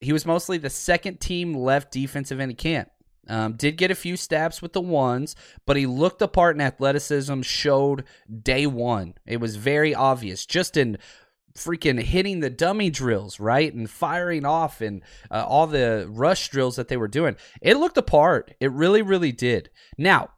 he was mostly the second team left defensive end of camp. Um, did get a few stabs with the ones, but he looked the part in athleticism, showed day one. It was very obvious just in freaking hitting the dummy drills, right? And firing off and uh, all the rush drills that they were doing. It looked the part. It really, really did. Now,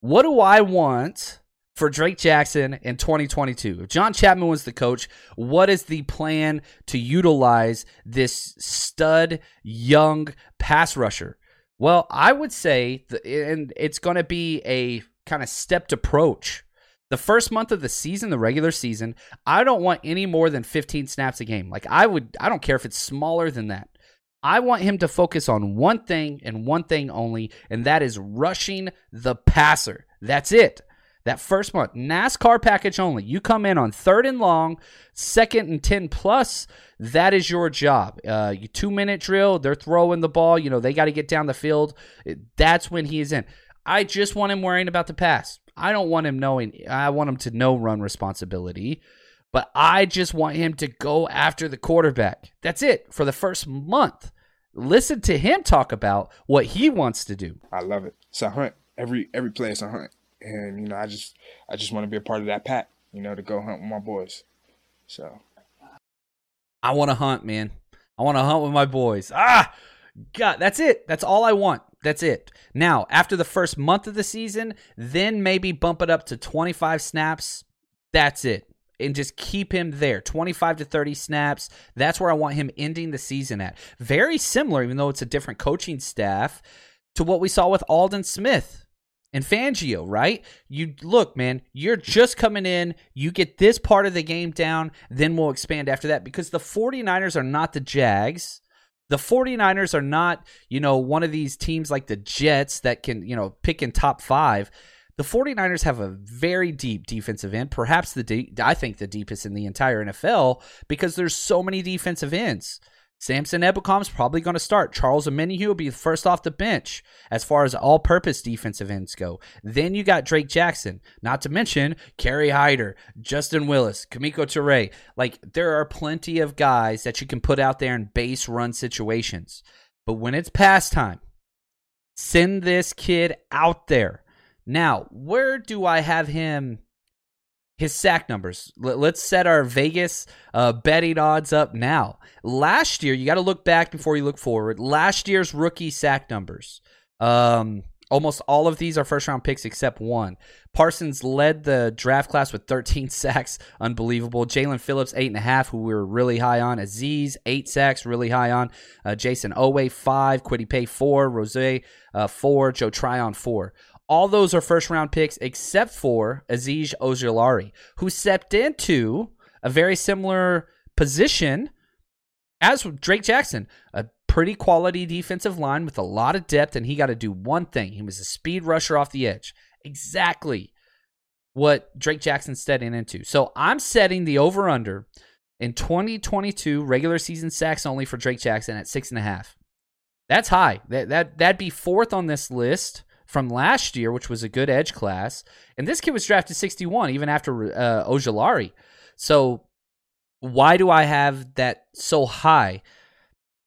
what do I want for Drake Jackson in 2022? If John Chapman was the coach, what is the plan to utilize this stud young pass rusher? Well, I would say, and it's going to be a kind of stepped approach. The first month of the season, the regular season, I don't want any more than 15 snaps a game. Like I would, I don't care if it's smaller than that. I want him to focus on one thing and one thing only, and that is rushing the passer. That's it. That first month, NASCAR package only. You come in on third and long, second and 10 plus. That is your job. Uh, you two minute drill, they're throwing the ball. You know, they got to get down the field. That's when he is in. I just want him worrying about the pass. I don't want him knowing, I want him to know run responsibility, but I just want him to go after the quarterback. That's it for the first month. Listen to him talk about what he wants to do.
I love it. It's a hunt. Every every play is a hunt and you know I just I just want to be a part of that pack, you know, to go hunt with my boys. So
I want to hunt, man. I want to hunt with my boys. Ah, God, that's it. That's all I want. That's it. Now, after the first month of the season, then maybe bump it up to 25 snaps. That's it. And just keep him there 25 to 30 snaps. That's where I want him ending the season at. Very similar, even though it's a different coaching staff, to what we saw with Aldon Smith and Fangio, right? You look, man, you're just coming in, you get this part of the game down, then we'll expand after that because the 49ers are not the Jags. The 49ers are not, you know, one of these teams like the Jets that can, you know, pick in top 5. The 49ers have a very deep defensive end, perhaps the deep, I think the deepest in the entire NFL because there's so many defensive ends. Samson Ebukam's probably going to start. Charles Omenihu will be first off the bench as far as all purpose defensive ends go. Then you got Drake Jackson, not to mention Kerry Hyder, Justin Willis, Kemoko Turay. Like, there are plenty of guys that you can put out there in base run situations. But when it's past time, send this kid out there. Now, where do I have him his sack numbers. Let's set our Vegas uh, betting odds up now. Last year, you got to look back before you look forward. Last year's rookie sack numbers. Um, almost all of these are first round picks except one. Parsons led the draft class with 13 sacks, unbelievable. Jaelan Phillips eight and a half, who we were really high on. Azeez eight sacks, really high on. Uh, Jayson Oweh five, Kwity Paye four, Rose uh, four, Joe Tryon four. All those are first round picks except for Azeez Ojulari, who stepped into a very similar position as Drake Jackson, a pretty quality defensive line with a lot of depth, and he got to do one thing. He was a speed rusher off the edge. Exactly what Drake Jackson's setting into. So I'm setting the over under in 2022 regular season sacks only for Drake Jackson at six and a half. That's high. That that that'd be fourth on this list from last year, which was a good edge class. And this kid was drafted 61 even after uh, Ojulari. So why do I have that so high?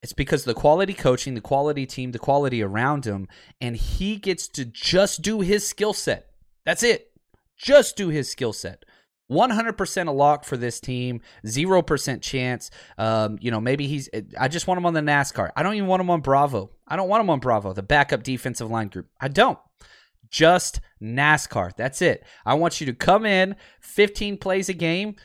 It's because the quality coaching, the quality team, the quality around him, and he gets to just do his skill set. That's it. Just do his skill set. 100% a lock for this team, 0% chance. Um, you know, maybe he's, I just want him on the NASCAR. I don't even want him on Bravo. I don't want him on Bravo, the backup defensive line group. I don't. Just NASCAR. That's it. I want you to come in 15 plays a game.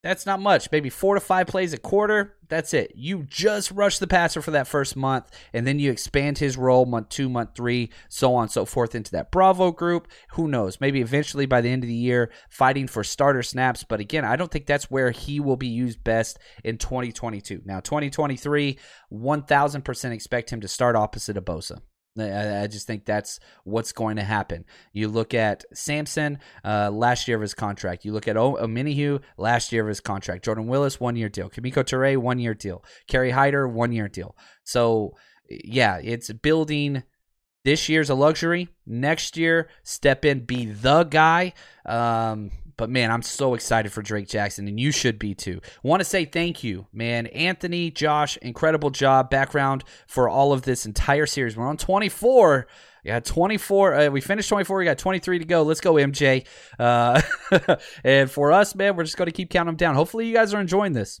That's not much. Maybe four to five plays a quarter. That's it. You just rush the passer for that first month, and then you expand his role month two, month three, so on and so forth into that Bravo group. Who knows? Maybe eventually by the end of the year, fighting for starter snaps. But again, I don't think that's where he will be used best in 2022. Now, 2023, 1000% expect him to start opposite of Bosa. I, I just think that's what's going to happen. You look at Samson uh, last year of his contract. You look at o- Omenihu last year of his contract. Jordan Willis one year deal. Kemoko Turay one year deal. Kerry Hyder one year deal. So yeah, it's building. This year's a luxury. Next year, step in, be the guy. Um, but man, I'm so excited for Drake Jackson, and you should be too. Want to say thank you, man. Anthony, Josh, incredible job, background for all of this entire series. We're on 24. Yeah, 24. Uh, we finished 24. We got 23 to go. Let's go, MJ. Uh, and for us, man, we're just going to keep counting them down. Hopefully, you guys are enjoying this.